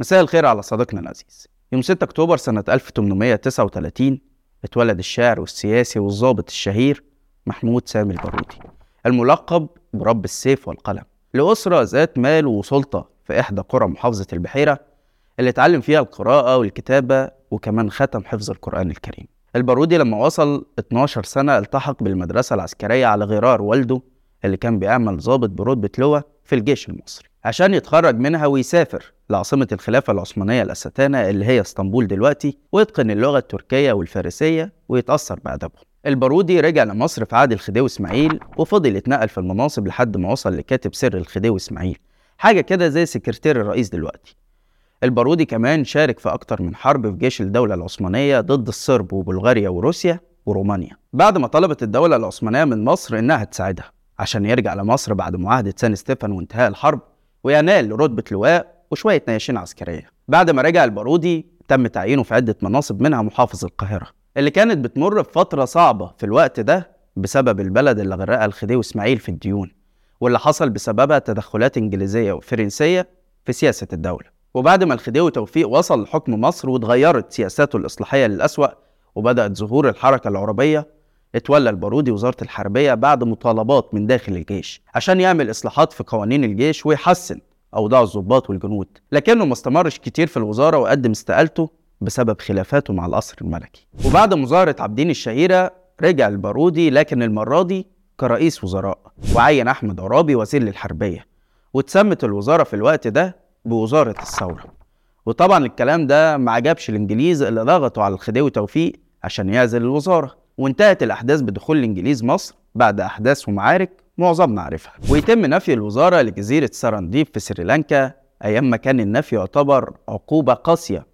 مساء الخير على صديقنا العزيز. يوم 6 أكتوبر سنة 1839 اتولد الشاعر والسياسي والضابط الشهير محمود سامي البارودي الملقب برب السيف والقلم لأسرة ذات مال وسلطة في إحدى قرى محافظة البحيرة اللي اتعلم فيها القراءة والكتابة وكمان ختم حفظ القرآن الكريم. البارودي لما وصل 12 سنة التحق بالمدرسة العسكرية على غرار والده اللي كان بيعمل ضابط برتبة لواء في الجيش المصري عشان يتخرج منها ويسافر لعاصمة الخلافة العثمانية الأستانة اللي هي اسطنبول دلوقتي ويتقن اللغة التركية والفارسية ويتأثر بأدبهم البارودي رجع لمصر في عهد الخديوي إسماعيل وفضل يتنقل في المناصب لحد ما وصل لكاتب سر الخديوي إسماعيل. حاجة كده زي سكرتير الرئيس دلوقتي. البارودي كمان شارك في أكتر من حرب في جيش الدولة العثمانية ضد الصرب وبلغاريا وروسيا ورومانيا. بعد ما طلبت الدولة العثمانية من مصر إنها تساعدها. عشان يرجع لمصر بعد معاهدة سان ستيفان وانتهاء الحرب وينال رتبة لواء وشوية نياشين عسكرية. بعد ما رجع البارودي تم تعيينه في عدة مناصب منها محافظ القاهرة. اللي كانت بتمر بفترة صعبة في الوقت ده بسبب البلد اللي غرقها الخديوي إسماعيل في الديون واللي حصل بسببها تدخلات إنجليزية وفرنسية في سياسة الدولة. وبعد ما الخديوي توفيق وصل لحكم مصر واتغيرت سياساته الإصلاحية للأسوأ وبدأت ظهور الحركة العربية اتولى البارودي وزارة الحربية بعد مطالبات من داخل الجيش عشان يعمل إصلاحات في قوانين الجيش ويحسن أوضاع الضباط والجنود لكنه ما استمرش كتير في الوزارة وقدم استقالته بسبب خلافاته مع القصر الملكي. وبعد مظاهرة عابدين الشهيرة رجع البارودي لكن المرة دي كرئيس وزراء وعين أحمد عرابي وزير للحربية واتسمت الوزارة في الوقت ده بوزارة الثورة. وطبعا الكلام ده ما عجبش الإنجليز اللي ضغطوا على الخديوي توفيق عشان يعزل الوزارة. وانتهت الأحداث بدخول الإنجليز مصر بعد أحداث ومعارك معظمنا عارفها ويتم نفي الوزارة لجزيرة سارانديب في سريلانكا أيام ما كان النفي يعتبر عقوبة قاسية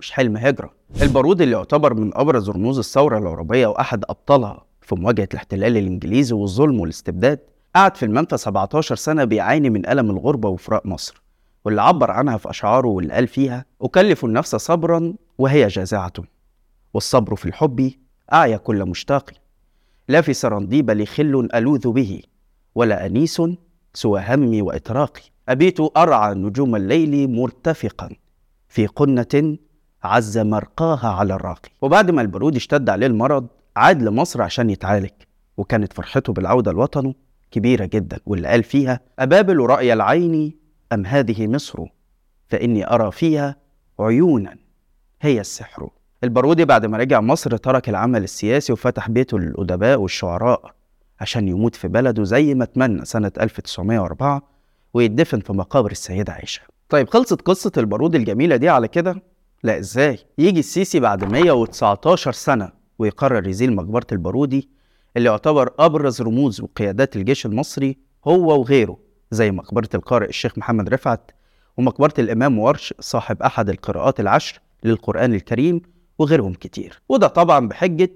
مش حلم هجرة. البارود اللي يعتبر من أبرز رموز الثورة العربية وأحد أبطالها في مواجهة الاحتلال الإنجليزي والظلم والاستبداد قعد في المنفى 17 سنة بيعاني من ألم الغربة وفراق مصر. واللي عبر عنها في أشعاره واللي قال فيها أكلف النفس صبرا وهي جازعة والصبر في الحب أعيا كل مشتاق لا في سرنديب لي خل ألوذ به ولا أنيس سوى همي وإطراقي أبيت أرعى نجوم الليل مرتفقا في قنة عز مرقاها على الراقي. وبعد ما البرود اشتد عليه المرض عاد لمصر عشان يتعالج. وكانت فرحته بالعودة لوطنه كبيرة جدا واللي قال فيها أبابل رأي العين أم هذه مصر؟ فإني أرى فيها عيونا هي السحر. البارودي بعد ما رجع مصر ترك العمل السياسي وفتح بيته للأدباء والشعراء عشان يموت في بلده زي ما اتمنى سنة 1904 ويدفن في مقابر السيدة عائشة طيب خلصت قصة البارودي الجميلة دي على كده؟ لا إزاي؟ يجي السيسي بعد 119 سنة ويقرر يزيل مقبرة البارودي اللي يعتبر أبرز رموز وقيادات الجيش المصري هو وغيره زي مقبرة القارئ الشيخ محمد رفعت ومقبرة الإمام ورش صاحب أحد القراءات العشر للقرآن الكريم وغيرهم كتير. وده طبعا بحجة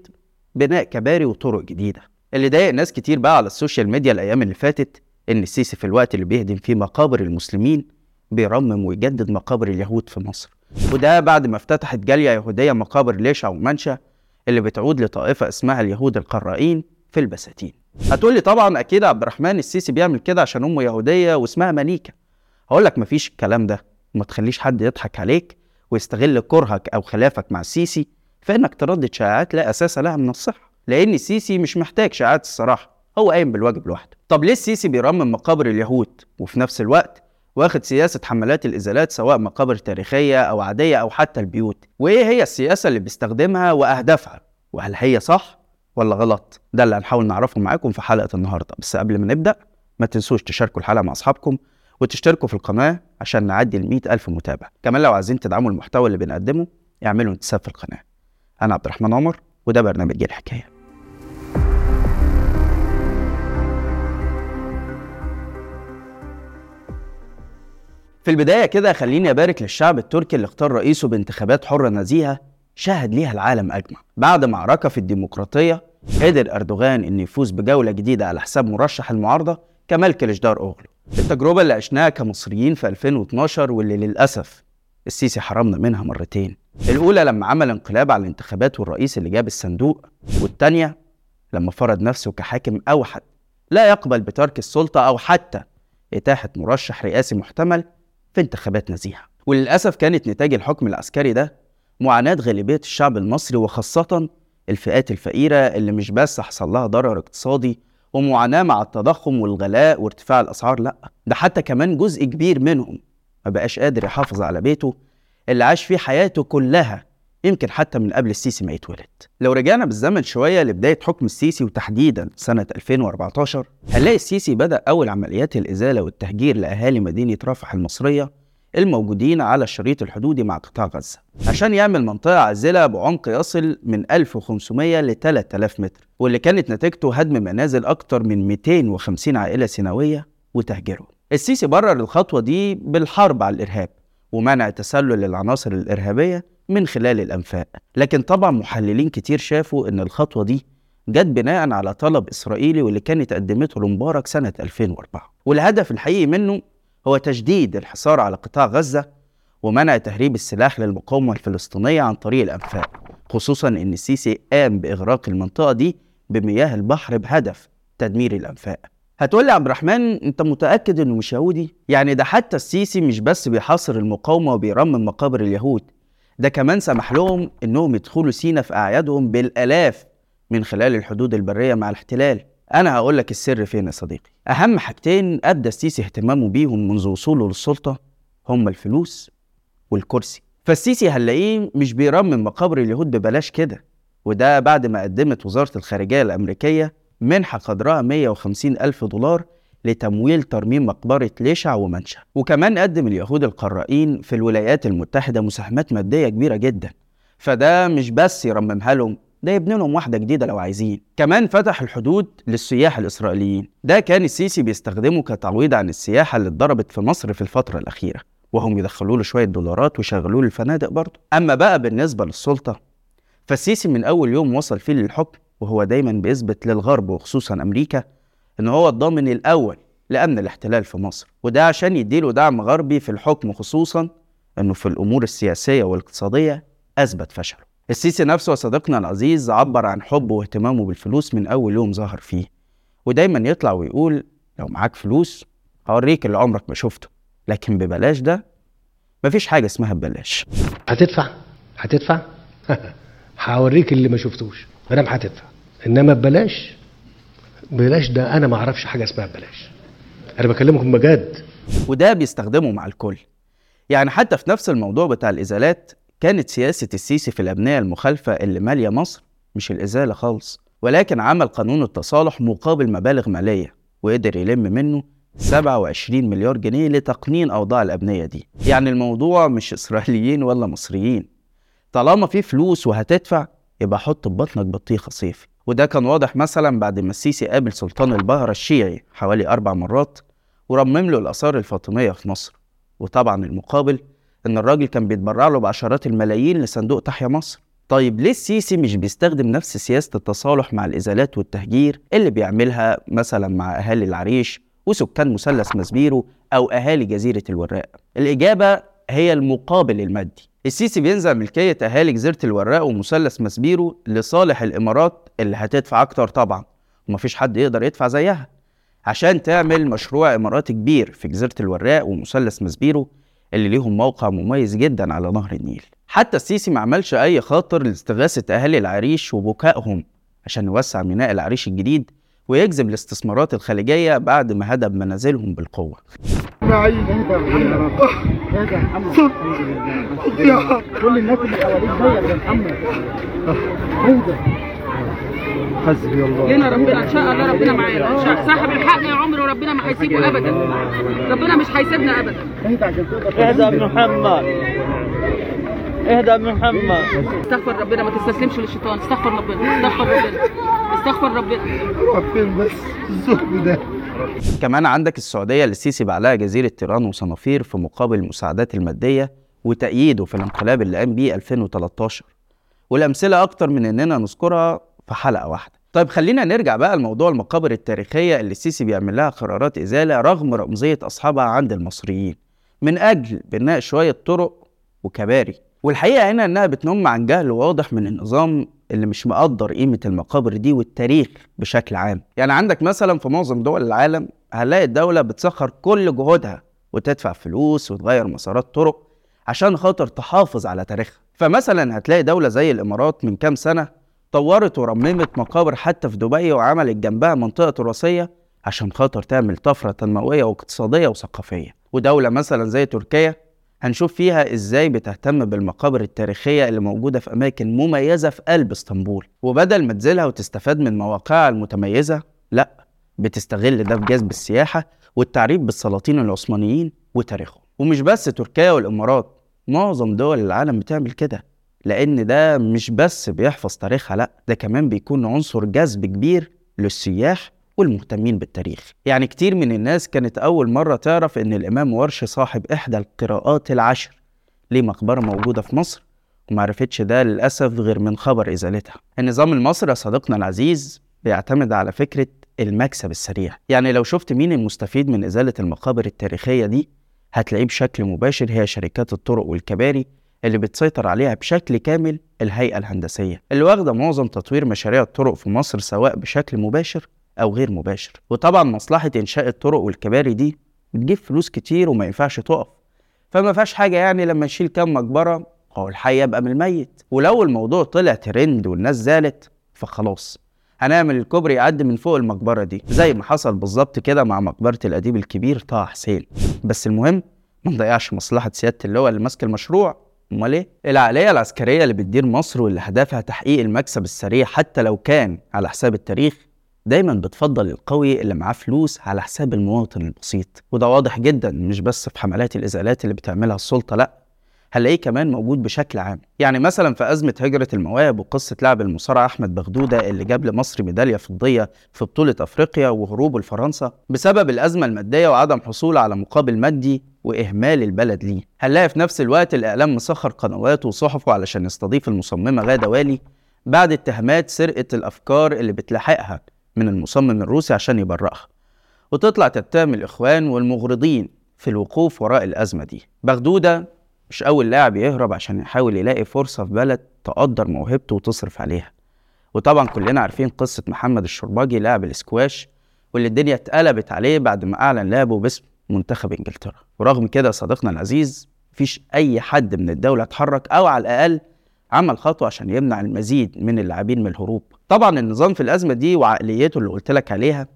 بناء كباري وطرق جديدة. اللي ضايق ناس كتير بقى على ال social media الأيام اللي فاتت إن السيسي في الوقت اللي بيهدم فيه مقابر المسلمين بيرمم ويجدد مقابر اليهود في مصر. وده بعد ما افتتحت جالية يهودية مقابر ليشع ومنشا اللي بتعود لطائفة اسمها اليهود القرائين في البساتين. هتقولي طبعا أكيد عبد الرحمن السيسي بيعمل كده عشان أمه يهودية واسمها مليكة هقول لك مفيش الكلام ده. وما تخليش حد يضحك عليك. ويستغل كرهك أو خلافك مع السيسي فإنك تردد شائعات لا أساس لها من الصحة لأن السيسي مش محتاج شائعات الصراحة هو قايم بالواجب لوحده. طب ليه السيسي بيرمم مقابر اليهود وفي نفس الوقت واخد سياسة حملات الإزالات سواء مقابر تاريخية أو عادية أو حتى البيوت؟ وإيه هي السياسة اللي بيستخدمها وأهدافها؟ وهل هي صح ولا غلط؟ ده اللي هنحاول نعرفه معاكم في حلقة النهاردة. بس قبل ما نبدأ ما تنسوش تشاركوا الحلقة مع أصحابكم وتشتركوا في القناة عشان نعدي ال ألف متابع كمان لو عايزين تدعموا المحتوى اللي بنقدمه اعملوا انتساب في القناة. أنا عبد الرحمن عمر وده برنامج الحكاية. في البداية كده خليني أبارك للشعب التركي اللي اختار رئيسه بانتخابات حرة نزيهة شهد ليها العالم أجمع. بعد معركة في الديمقراطية قدر أردوغان إنه يفوز بجولة جديدة على حساب مرشح المعارضة كمال كليشدار أوغلو. التجربة اللي عشناها كمصريين في 2012 واللي للأسف السيسي حرمنا منها مرتين. الأولى لما عمل انقلاب على الانتخابات والرئيس اللي جاب الصندوق والتانية لما فرض نفسه كحاكم أوحد لا يقبل بترك السلطة أو حتى إتاحة مرشح رئاسي محتمل في انتخابات نزيهة. وللأسف كانت نتاج الحكم العسكري ده معاناة غالبية الشعب المصري وخاصة الفئات الفقيرة اللي مش بس حصل لها ضرر اقتصادي ومعاناة مع التضخم والغلاء وارتفاع الأسعار لأ. ده حتى كمان جزء كبير منهم ما بقاش قادر يحافظ على بيته اللي عاش فيه حياته كلها يمكن حتى من قبل السيسي ما يتولد. لو رجعنا بالزمن شوية لبداية حكم السيسي وتحديدا سنة 2014 هنلاقي السيسي بدأ أول عمليات الإزالة والتهجير لأهالي مدينة رفح المصرية الموجودين على الشريط الحدودي مع قطاع غزة. عشان يعمل منطقة عازلة بعمق يصل من 1500 ل 3000 متر واللي كانت نتيجته هدم منازل أكتر من 250 عائلة سنوية وتهجيرهم السيسي برر الخطوة دي بالحرب على الإرهاب ومنع تسلل العناصر الإرهابية من خلال الأنفاق. لكن طبعا محللين كتير شافوا إن الخطوة دي جت بناء على طلب إسرائيلي واللي كانت قدمته لمبارك سنة 2004 والهدف الحقيقي منه هو تجديد الحصار على قطاع غزة ومنع تهريب السلاح للمقاومة الفلسطينية عن طريق الأنفاق خصوصا إن السيسي قام بإغراق المنطقة دي بمياه البحر بهدف تدمير الأنفاق. هتقول لي عبد الرحمن أنت متأكد إنه مش يهودي؟ يعني ده حتى السيسي مش بس بيحاصر المقاومة وبيرمم مقابر اليهود ده كمان سمح لهم إنهم يدخلوا سينا في أعيادهم بالآلاف من خلال الحدود البرية مع الاحتلال. أنا هقول لك السر فين يا صديقي. أهم حاجتين ابدى السيسي اهتمامه بيهم منذ وصوله للسلطة هما الفلوس والكرسي. فالسيسي هنلاقيه مش بيرمم مقابر اليهود ببلاش كده وده بعد ما قدمت وزارة الخارجية الأمريكية منحة قدرها 150 ألف دولار لتمويل ترميم مقبرة ليشع ومنشأ. وكمان قدم اليهود القرائين في الولايات المتحدة مساهمات مادية كبيرة جدا. فده مش بس يرممها لهم ده يبني لهم واحدة جديدة لو عايزين. كمان فتح الحدود للسياح الإسرائيليين. ده كان السيسي بيستخدمه كتعويض عن السياحة اللي اتضربت في مصر في الفترة الأخيرة وهم يدخلوا له شوية دولارات ويشغلوه الفنادق برضه. أما بقى بالنسبة للسلطة فالسيسي من أول يوم وصل فيه للحكم وهو دايما بيثبت للغرب وخصوصا أمريكا إن هو الضامن الأول لأمن الاحتلال في مصر. وده عشان يديله دعم غربي في الحكم خصوصا إنه في الأمور السياسية والإقتصادية أثبت فشله. السيسي نفسه وصديقنا العزيز عبر عن حبه واهتمامه بالفلوس من أول يوم ظهر فيه. ودايما يطلع ويقول لو معاك فلوس هوريك اللي عمرك ما شفته لكن ببلاش ده مفيش حاجة اسمها ببلاش. هتدفع؟ هتدفع؟ هوريك اللي ما شفتوش. مادام هتدفع. إنما ببلاش؟ ببلاش ده أنا ما أعرفش حاجة اسمها ببلاش. أنا بكلمكم بجد. وده بيستخدمه مع الكل. يعني حتى في نفس الموضوع بتاع الإزالات كانت سياسة السيسي في الأبنية المخالفة اللي مالية مصر مش الإزالة خالص. ولكن عمل قانون التصالح مقابل مبالغ مالية وقدر يلم منه 27 مليار جنيه لتقنين أوضاع الأبنية دي. يعني الموضوع مش إسرائيليين ولا مصريين. طالما في فلوس وهتدفع يبقى حط ببطنك بطيخة صيفي. وده كان واضح مثلا بعد ما السيسي قابل سلطان البهرة الشيعي حوالي أربع مرات ورمم له الآثار الفاطمية في مصر. وطبعا المقابل إن الراجل كان بيتبرع له بعشرات الملايين لصندوق تحيا مصر. طيب ليه السيسي مش بيستخدم نفس سياسة التصالح مع الإزالات والتهجير اللي بيعملها مثلا مع أهالي العريش وسكان مثلث مسبيرو أو أهالي جزيرة الوراق؟ الإجابة هي المقابل المادي. السيسي بينزع ملكية أهالي جزيرة الوراق ومثلث مسبيرو لصالح الإمارات اللي هتدفع أكتر طبعا. ومفيش حد يقدر يدفع زيها. عشان تعمل مشروع إماراتي كبير في جزيرة الوراق ومثلث مسبيرو اللي ليهم موقع مميز جدا على نهر النيل. حتى السيسي ما عملش أي خاطر لاستغاثة أهالي العريش وبكائهم عشان يوسع ميناء العريش الجديد ويجذب الاستثمارات الخليجية بعد ما هدم منازلهم بالقوة. كل الناس اللي حواليك يا محمد حسبي الله. لنا ربنا إن شاء الله ربنا معانا إن شاء صاحب الحق يا عمري وربنا ما هيسيبه ابدا. ربنا مش هيسيبنا ابدا. اهدى محمد. اهدى محمد. استغفر ربنا ما تستسلمش للشيطان. استغفر ربنا استغفر ربنا استغفر ربنا. روح فين بس الزهد ده. كمان عندك السعودية اللي السيسي باع لها جزيرة تيران وصنافير في مقابل المساعدات المادية وتأييده في الانقلاب اللي قام بيه 2013 والأمثلة أكتر من إننا نذكرها في حلقة واحدة. طيب خلينا نرجع بقى لموضوع المقابر التاريخية اللي السيسي بيعمل لها قرارات إزالة رغم رمزية أصحابها عند المصريين. من أجل بناء شوية طرق وكباري. والحقيقة هنا إنها بتنم عن جهل واضح من النظام اللي مش مقدر قيمة المقابر دي والتاريخ بشكل عام. يعني عندك مثلا في معظم دول العالم هنلاقي الدولة بتسخر كل جهودها وتدفع فلوس وتغير مسارات طرق عشان خاطر تحافظ على تاريخها. فمثلا هتلاقي دولة زي الإمارات من كام سنة طورت ورممت مقابر حتى في دبي وعملت جنبها منطقة تراثية عشان خاطر تعمل طفرة تنموية واقتصادية وثقافية. ودولة مثلا زي تركيا هنشوف فيها إزاي بتهتم بالمقابر التاريخية اللي موجودة في أماكن مميزة في قلب إسطنبول. وبدل ما تزيلها وتستفاد من مواقعها المتميزة لا بتستغل ده في جذب السياحة والتعريف بالسلاطين العثمانيين وتاريخهم. ومش بس تركيا والإمارات معظم دول العالم بتعمل كده. لأن ده مش بس بيحفظ تاريخها لأ ده كمان بيكون عنصر جذب كبير للسياح والمهتمين بالتاريخ. يعني كتير من الناس كانت أول مرة تعرف إن الإمام ورش صاحب إحدى القراءات العشر ليه مقبرة موجودة في مصر ومعرفتش ده للأسف غير من خبر إزالتها. النظام المصري يا صديقنا العزيز بيعتمد على فكرة المكسب السريع. يعني لو شفت مين المستفيد من إزالة المقابر التاريخية دي هتلاقيه بشكل مباشر هي شركات الطرق والكباري اللي بتسيطر عليها بشكل كامل الهيئة الهندسية. اللي واخدة معظم تطوير مشاريع الطرق في مصر سواء بشكل مباشر أو غير مباشر. وطبعا مصلحة إنشاء الطرق والكباري دي بتجيب فلوس كتير وما ينفعش تقف. فما فيهاش حاجة يعني لما نشيل كام مقبرة هو الحي يبقى من الميت. ولو الموضوع طلع ترند والناس زالت فخلاص. هنعمل الكوبري يعدي من فوق المقبرة دي. زي ما حصل بالظبط كده مع مقبرة الأديب الكبير طه حسين. بس المهم ما نضيعش مصلحة سيادة اللواء اللي ماسك المشروع. امال إيه؟ العقلية العسكرية اللي بتدير مصر واللي هدفها تحقيق المكسب السريع حتى لو كان على حساب التاريخ دايما بتفضل القوي اللي معاه فلوس على حساب المواطن البسيط وده واضح جدا مش بس في حملات الازالات اللي بتعملها السلطة لأ هنلاقيه كمان موجود بشكل عام يعني مثلا في أزمة هجرة المواهب وقصة لاعب المصارع أحمد بغدودة اللي جاب لمصر ميدالية فضية في بطولة أفريقيا وهروبه لفرنسا بسبب الأزمة المادية وعدم حصوله على مقابل مادي وإهمال البلد ليه. هنلاقي في نفس الوقت الإعلام مسخر قنواته وصحفه علشان يستضيف المصممة غادة والي بعد اتهامات سرقة الأفكار اللي بتلاحقها من المصمم الروسي عشان يبرئها وتطلع تتهم الإخوان والمغرضين في الوقوف وراء الأزمة دي. بغدودة مش أول لاعب يهرب عشان يحاول يلاقي فرصة في بلد تقدر موهبته وتصرف عليها. وطبعا كلنا عارفين قصة محمد الشرباجي لاعب الاسكواش واللي الدنيا اتقلبت عليه بعد ما أعلن لعبه باسم منتخب إنجلترا. ورغم كده صديقنا العزيز مفيش أي حد من الدولة اتحرك أو على الأقل عمل خطوة عشان يمنع المزيد من اللاعبين من الهروب. طبعا النظام في الأزمة دي وعقليته اللي قلت لك عليها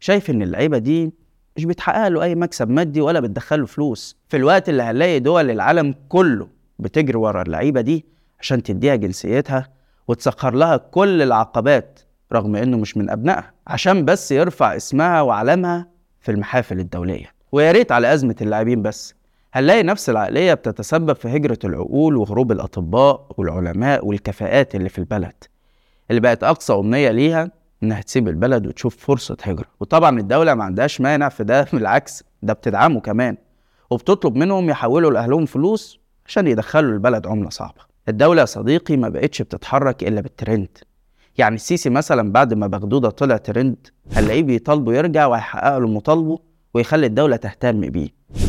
شايف إن اللعيبة دي مش بتحقق له أي مكسب مادي ولا بتدخله فلوس. في الوقت اللي هنلاقي دول العالم كله بتجري ورا اللعيبة دي عشان تديها جنسيتها وتسخر لها كل العقبات رغم إنه مش من أبنائها عشان بس يرفع اسمها وعلمها في المحافل الدولية. ويا ريت على أزمة اللاعبين بس. هنلاقي نفس العقلية بتتسبب في هجرة العقول وهروب الأطباء والعلماء والكفاءات اللي في البلد. اللي بقت أقصى أمنية ليها إنها تسيب البلد وتشوف فرصة هجرة. وطبعا الدولة ما عندهاش مانع في ده بالعكس ده بتدعمه كمان. وبتطلب منهم يحولوا لأهلهم فلوس عشان يدخلوا البلد عملة صعبة. الدولة يا صديقي ما بقتش بتتحرك إلا بالترند. يعني السيسي مثلا بعد ما بغدودة طلع ترند هنلاقيه بيطالبه يرجع وهيحقق له مطالبه ويخلي الدولة تهتم بيه.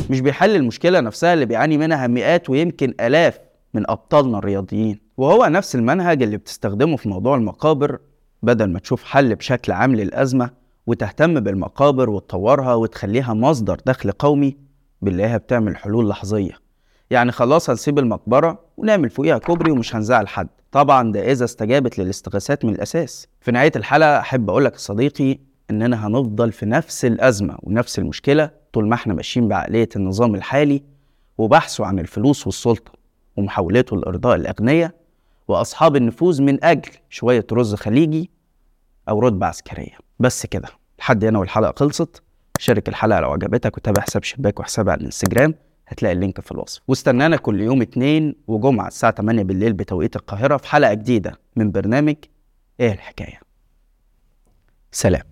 مش بيحل المشكلة نفسها اللي بيعاني منها مئات ويمكن آلاف من أبطالنا الرياضيين. وهو نفس المنهج اللي بتستخدمه في موضوع المقابر بدل ما تشوف حل بشكل عام للأزمة وتهتم بالمقابر وتطورها وتخليها مصدر دخل قومي بنلاقيها بتعمل حلول لحظية. يعني خلاص هنسيب المقبرة ونعمل فوقيها كوبري ومش هنزعل حد. طبعا ده إذا استجابت للاستغاثات من الأساس. في نهاية الحلقة أحب أقولك يا صديقي إننا هنفضل في نفس الأزمة ونفس المشكلة طول ما إحنا ماشيين بعقلية النظام الحالي وبحثه عن الفلوس والسلطة ومحاولته لإرضاء الأغنياء وأصحاب النفوذ من أجل شوية رز خليجي أو رتبة عسكرية. بس كده لحد هنا والحلقة خلصت. شارك الحلقة لو عجبتك وتابع حساب شباك وحسابي على الإنستجرام هتلاقي اللينك في الوصف. واستنانا كل يوم اتنين وجمعة الساعة 8 بالليل بتوقيت القاهرة في حلقة جديدة من برنامج إيه الحكاية؟ سلام.